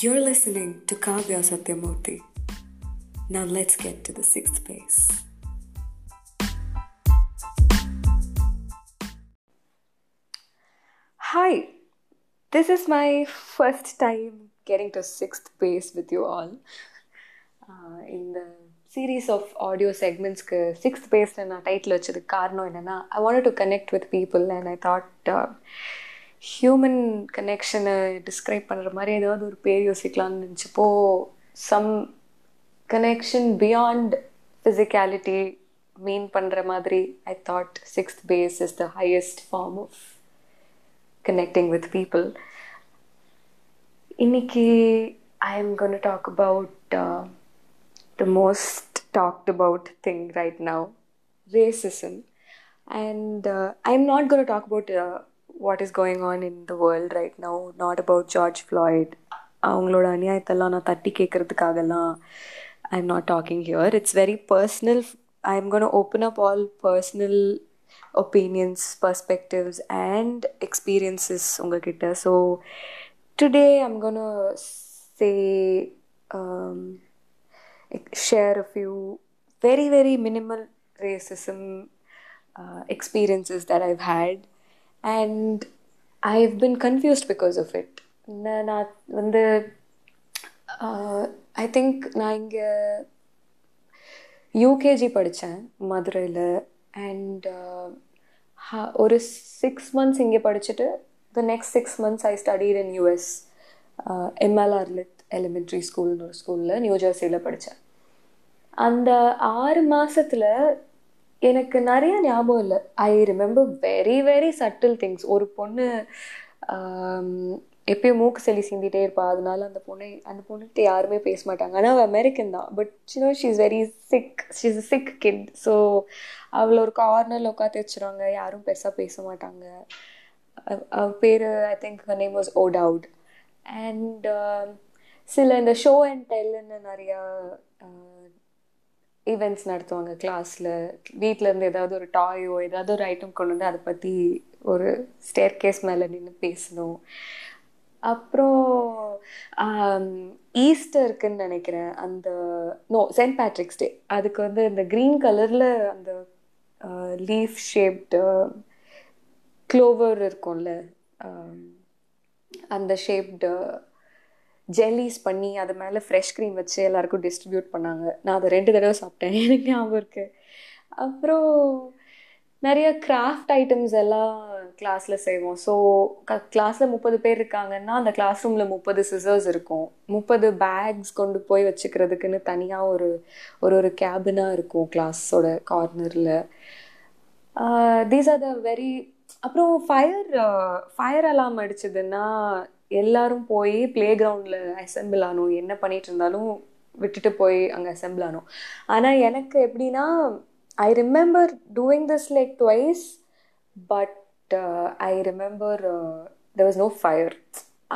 You're listening to Kavya Satyamurthy. Now let's get to the sixth base. Hi, this is my first time getting to sixth base with you all. Uh, in the series of audio segmentsக்கு sixth பேஸில் நான் title வச்சதுக்கு காரணம் என்னென்னா I want to connect with people and I thought human கனெக்ஷனை describe பண்ணுற மாதிரி ஏதாவது ஒரு பேர் யோசிக்கலாம்னு நினச்சப்போ some connection beyond physicality mean பண்ணுற மாதிரி I thought sixth phase is the highest form of connecting with people இன்னைக்கு I am gonna talk about the most talked about thing right now racism and uh, i'm not going to talk about uh, what is going on in the world right now not about george floyd அவங்களோட அநியாயத்தெல்லாம் நான் தட்டி கேட்கறதுக்காகலாம் I am not talking here it's very personal I am gonna open up all personal opinions perspectives and experiences உங்ககிட்ட so today I'm gonna say share a few very very minimal racism uh, experiences that I've had And I have been confused because of it நான் வந்து I think நான் இங்கே UKG படித்தேன் மதுரையில். And ஒரு six months இங்கே படிச்சுட்டு the next six months I studied in US எம்எல்ஆர்ல elementary ஸ்கூல்னு ஒரு ஸ்கூலில் நியூ ஜெர்சியில் படித்தேன் அந்த ஆறு மாதத்தில் எனக்கு நிறைய ஞாபகம் இல்லை. I remember very very subtle things ஒரு பொண்ணு எப்பயும் மூக்கு சளி சிந்திட்டே இருப்பா. அதனால அந்த பொண்ணை அந்த பொண்ணுகிட்ட யாருமே பேச மாட்டாங்க. ஆனால் அவள் அமெரிக்கன் தான். But சின்னோ she is very sick she is sick kid so அவளை ஒரு கார்னரில் உட்காந்து வச்சுருவாங்க. யாரும் பெருசாக பேச மாட்டாங்க. அவ பேர் I think name was odd out and சில இந்த ஷோ அண்ட் டெல்லுன்னு நிறையா ஈவெண்ட்ஸ் நடத்துவாங்க கிளாஸில் வீட்டிலேருந்து ஏதாவது ஒரு டாயோ ஏதாவது ஒரு ஐட்டம் கொண்டு வந்து அதை பற்றி ஒரு ஸ்டேர் கேஸ் மேலே நின்று பேசணும். அப்புறம் ஈஸ்டருக்குன்னு நினைக்கிறேன். அந்த நோ சென்ட் பேட்ரிக்ஸ் டே அதுக்கு வந்து இந்த க்ரீன் கலரில் அந்த லீஃப் ஷேப்டு க்ளோவர் இருக்கும்ல. அந்த ஷேப்டு ஜெல்லிஸ் பண்ணி அது மேலே ஃப்ரெஷ் க்ரீம் வச்சு எல்லாருக்கும் டிஸ்ட்ரிபியூட் பண்ணாங்க. நான் அதை ரெண்டு தடவை சாப்பிட்டேன். எனக்கு ஞாபகம் இருக்குது அப்புறம் நிறைய கிராஃப்ட் ஐட்டம்ஸ் எல்லாம் கிளாஸில் செய்வோம். ஸோ க கிளாஸில் முப்பது பேர் இருக்காங்கன்னா அந்த கிளாஸ் ரூமில் முப்பது சிசர்ஸ் இருக்கும். முப்பது பேக்ஸ் கொண்டு போய் வச்சுக்கிறதுக்குன்னு தனியாக ஒரு ஒரு ஒரு கேபினாக இருக்கும் கிளாஸோட கார்னரில் தீஸ் ஆர் த வெரி அப்புறம் ஃபயர் ஃபயர் அலாம் அடிச்சதுன்னா எல்லாரும் போய் பிளே கிரவுண்டில் அசம்பிள் ஆனோம். என்ன பண்ணிட்டு இருந்தாலும் விட்டுட்டு போய் அங்கே அசம்பிள் ஆனோம். ஆனால் எனக்கு எப்படின்னா I remember doing this like twice but I remember there was no fire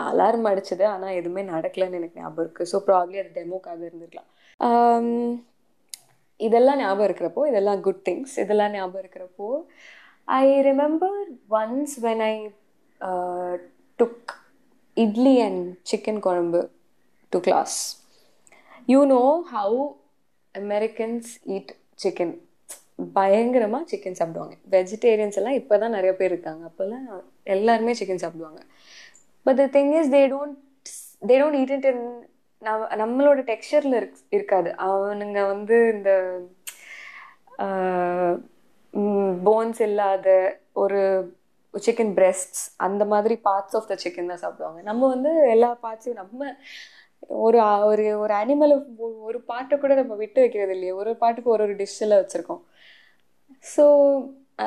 alarm அடிச்சது ஆனால் எதுவுமே நடக்கலைன்னு எனக்கு ஞாபகம் இருக்குது ஸோ ப்ராப்ளி அது டெமோக்காக இருந்திருக்கலாம். Um, இதெல்லாம் ஞாபகம் இருக்கிறப்போ இதெல்லாம் குட் திங்ஸ் இதெல்லாம் ஞாபகம் இருக்கிறப்போ I remember once when I took idli and chicken குழம்பு to class. You know how Americans eat chicken. பயங்கரமாக சிக்கன் சாப்பிடுவாங்க வெஜிடேரியன்ஸ் எல்லாம் இப்போ தான் நிறைய பேர் இருக்காங்க அப்போல்லாம் எல்லாருமே சிக்கன் சாப்பிடுவாங்க but the thing is they don't they don't eat it in நம்ம நம்மளோட டெக்ஸ்டரில் இருக் இருக்காது அவனுங்க வந்து இந்த போன்ஸ் இல்லாத ஒரு சிக்கன் பிரெஸ்ட்ஸ் அந்த மாதிரி பார்ட்ஸ் ஆஃப் த சிக்கன் தான் சாப்பிடுவாங்க. நம்ம வந்து எல்லா பார்ட்ஸையும் நம்ம ஒரு ஒரு ஒரு அனிமலை ஒரு பாட்டை கூட நம்ம விட்டு வைக்கிறது இல்லையே. ஒரு பாட்டுக்கு ஒரு ஒரு டிஷ்ஷில் வச்சுருக்கோம். ஸோ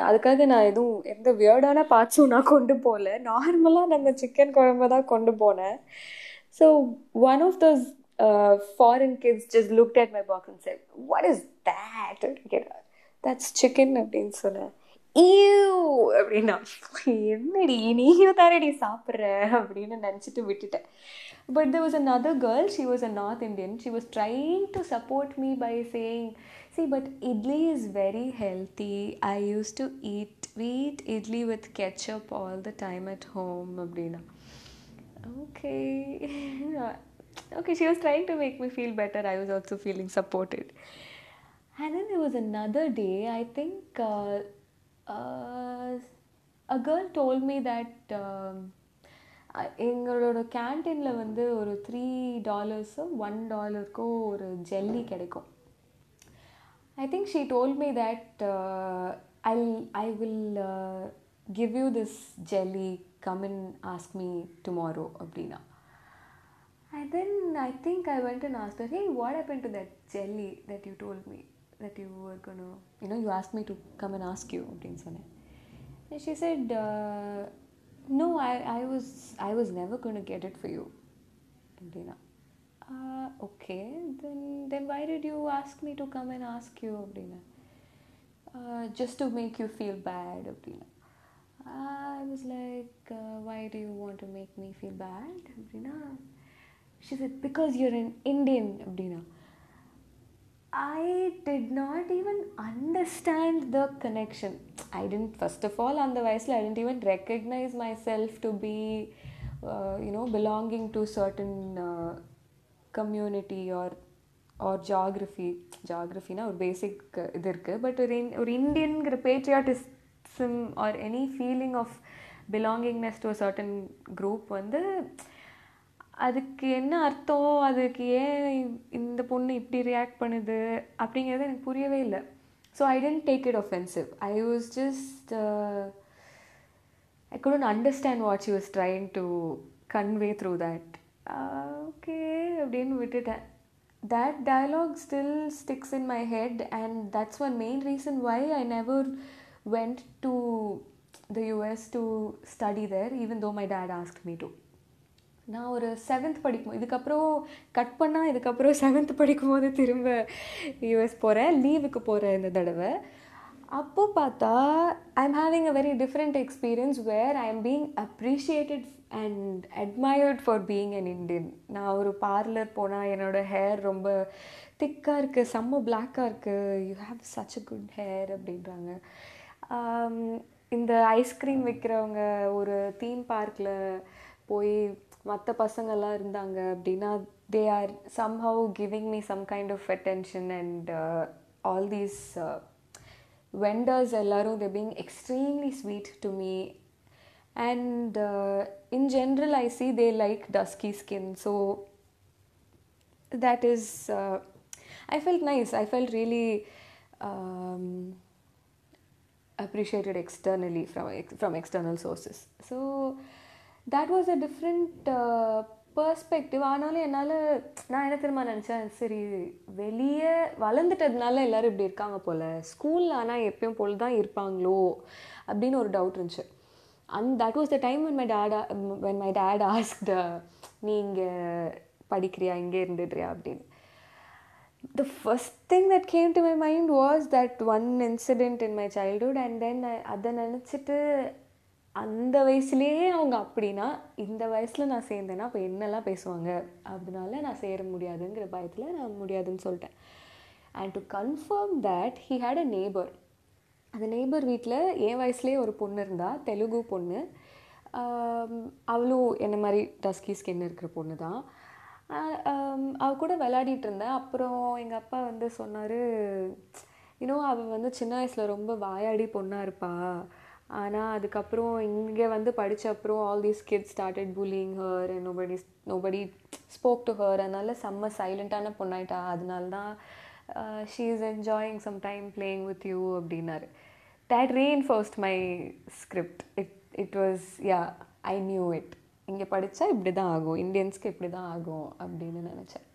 அதுக்காக நான் எதுவும் எந்த வியர்டான பார்ட்ஸும் நான் கொண்டு போகல. நார்மலாக நம்ம சிக்கன் குழம்பு தான் கொண்டு போனேன். So one of those foreign kids just look at my box and what is that கேட்டார் தட்ஸ் சிக்கன் அப்படின்னு சொன்னேன். ஈயூ அப்படின்னா என்னடி நீயும் தானடி சாப்பிட்ற அப்படின்னு நினச்சிட்டு விட்டுட்டேன் but there was another girl she was a north indian she was trying to support me by saying see but idli is very healthy i used to eat we eat idli with ketchup all the time at home அப்படின்னா okay okay, she was trying to make me feel better. I was also feeling supported. And then there was another day, I think uh, uh, a girl told me that um, அ- எங்களோட கேன்டீனில் வந்து ஒரு three டாலர்ஸோ one டாலருக்கோ ஒரு jelly கிடைக்கும் I think she told me that uh, I'll I will uh, give you this jelly. Come and ask me tomorrow, Abrina. And then I think I went and asked her, hey, what happened to that jelly that you told me that you were gonna, you know, you asked me to come and ask you, அப்படின்னு சொன்னேன். And she said, uh, no, I, I was I was never gonna get it for you, அப்படின்னா. Uh, okay, then then why did you ask me to come and ask you, அப்படின்னா? Uh, just to make you feel bad, அப்படின்னா. I was like, uh, why do you want to make me feel bad, அப்படின்னா? She said, because you're an Indian, அப்படின்னா. I did not even understand the connection I didn't first of all அந்த வயசில் I didn't even recognise myself to be you know belonging to certain community or or geography ஜாகிரஃபினா ஒரு basic இது இருக்குது but ஒரு in ஒரு இந்தியனுங்கிற patriotism or any feeling of belongingness to certain group வந்து அதுக்கு என்ன அர்த்தம் அதுக்கு ஏன் இந்த பொண்ணு இப்படி ரியாக்ட் பண்ணுது அப்படிங்கிறது எனக்கு புரியவே இல்லை so I didn't take it offensive I was just I couldn't understand what she was trying to convey through that okay அப்படின்னு விட்டுட்டேன் that dialogue still sticks in my head and that's one main reason why i never went to the us to study there even though my dad asked me to நான் ஒரு seventh படிக்கும் இதுக்கப்புறம் cut பண்ணால் இதுக்கப்புறம் seventh படிக்கும்போது திரும்ப US போகிறேன் லீவுக்கு போகிறேன் இந்த தடவை. அப்போ பார்த்தா I am having a very different experience where I am being appreciated and admired for being an Indian நான் ஒரு பார்லர் போனால் என்னோட ஹேர் ரொம்ப திக்காக இருக்குது செம்ம பிளாக்காக இருக்குது you have such a good hair அப்படின்றாங்க. Um, இந்த ஐஸ்கிரீம் விற்கிறவங்க ஒரு தீம் பார்க்கில் போய் மற்ற பசங்கள்லாம் இருந்தாங்க அப்படின்னா they are somehow giving me some kind of attention and uh, all these uh, vendors எல்லாரும் they being extremely sweet to me and uh, in general I see they like dusky skin so that is uh, I felt nice I felt really um, appreciated externally from ex- from external sources so that was a different perspective ஆனாலும் என்னால் நான் என்ன தெரியுமா நினச்சேன்? சரி வெளியே வளர்ந்துட்டதுனால எல்லோரும் இப்படி இருக்காங்க போல். ஸ்கூலில் ஆனால் எப்பயும் போல் தான் இருப்பாங்களோ அப்படின்னு ஒரு டவுட் இருந்துச்சு. And that was the time when my dad when my dad asked நீ இங்கே படிக்கிறியா? இங்கே இருந்துடுறியா? அப்படின்னு. The first thing that came to my mind was that one incident in my childhood and then அதை நினச்சிட்டு அந்த வயசுலேயே அவங்க அப்படின்னா இந்த வயசில் நான் சேர்ந்தேன்னா அப்போ என்னெல்லாம் பேசுவாங்க? அதனால நான் சேர முடியாதுங்கிற பயத்தில் நான் முடியாதுன்னு சொல்லிட்டேன். And to confirm that he had a neighbour அந்த நெய்பர் வீட்டில் என் வயசுலேயே ஒரு பொண்ணு இருந்தால் தெலுங்கு பொண்ணு. அவளும் என்ன மாதிரி டஸ்கி ஸ்கின் இருக்கிற பொண்ணு தான் அவ கூட விளையாடிட்டு இருந்தேன். அப்புறம் எங்கள் அப்பா வந்து சொன்னார் இன்னும் அவள் வந்து சின்ன வயசில் ரொம்ப வாயாடி பொண்ணாக இருப்பா. ஆனால் அதுக்கப்புறம் இங்கே வந்து படிச்ச அப்புறம் all these kids started bullying her and nobody nobody spoke to her அதனால செம்ம சைலண்ட்டான பொண்ணாயிட்டா. அதனால தான் she is enjoying some time playing with you அப்படின்னாரு. That reinforced my script it it was yeah I knew it இங்கே படித்தா இப்படி தான் ஆகும். இந்தியன்ஸ்க்கு இப்படி தான் ஆகும் அப்படின்னு நினச்சேன்.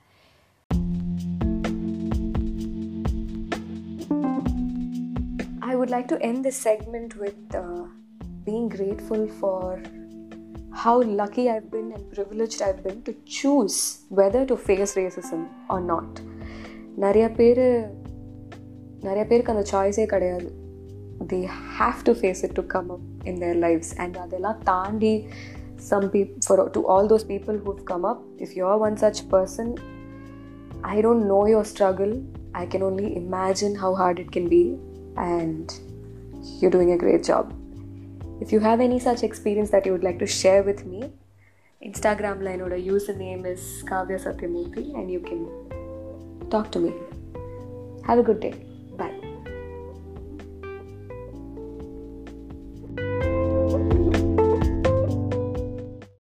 would like to end this segment with uh, being grateful for how lucky I've been and privileged I've been to choose whether to face racism or not. நிறைய பேர் நிறைய பேருக்கு அந்த சாய்ஸே கிடையாது they have to face it to come up in their lives and அதெல்லாம் தாண்டி some peep for to all those people who've come up if you are one such person I don't know your struggle. I can only imagine how hard it can be, and you're doing a great job. If you have any such experience that you would like to share with me, Instagram line or username is Kavya Satyamurthy and you can talk to me. Have a good day. Bye.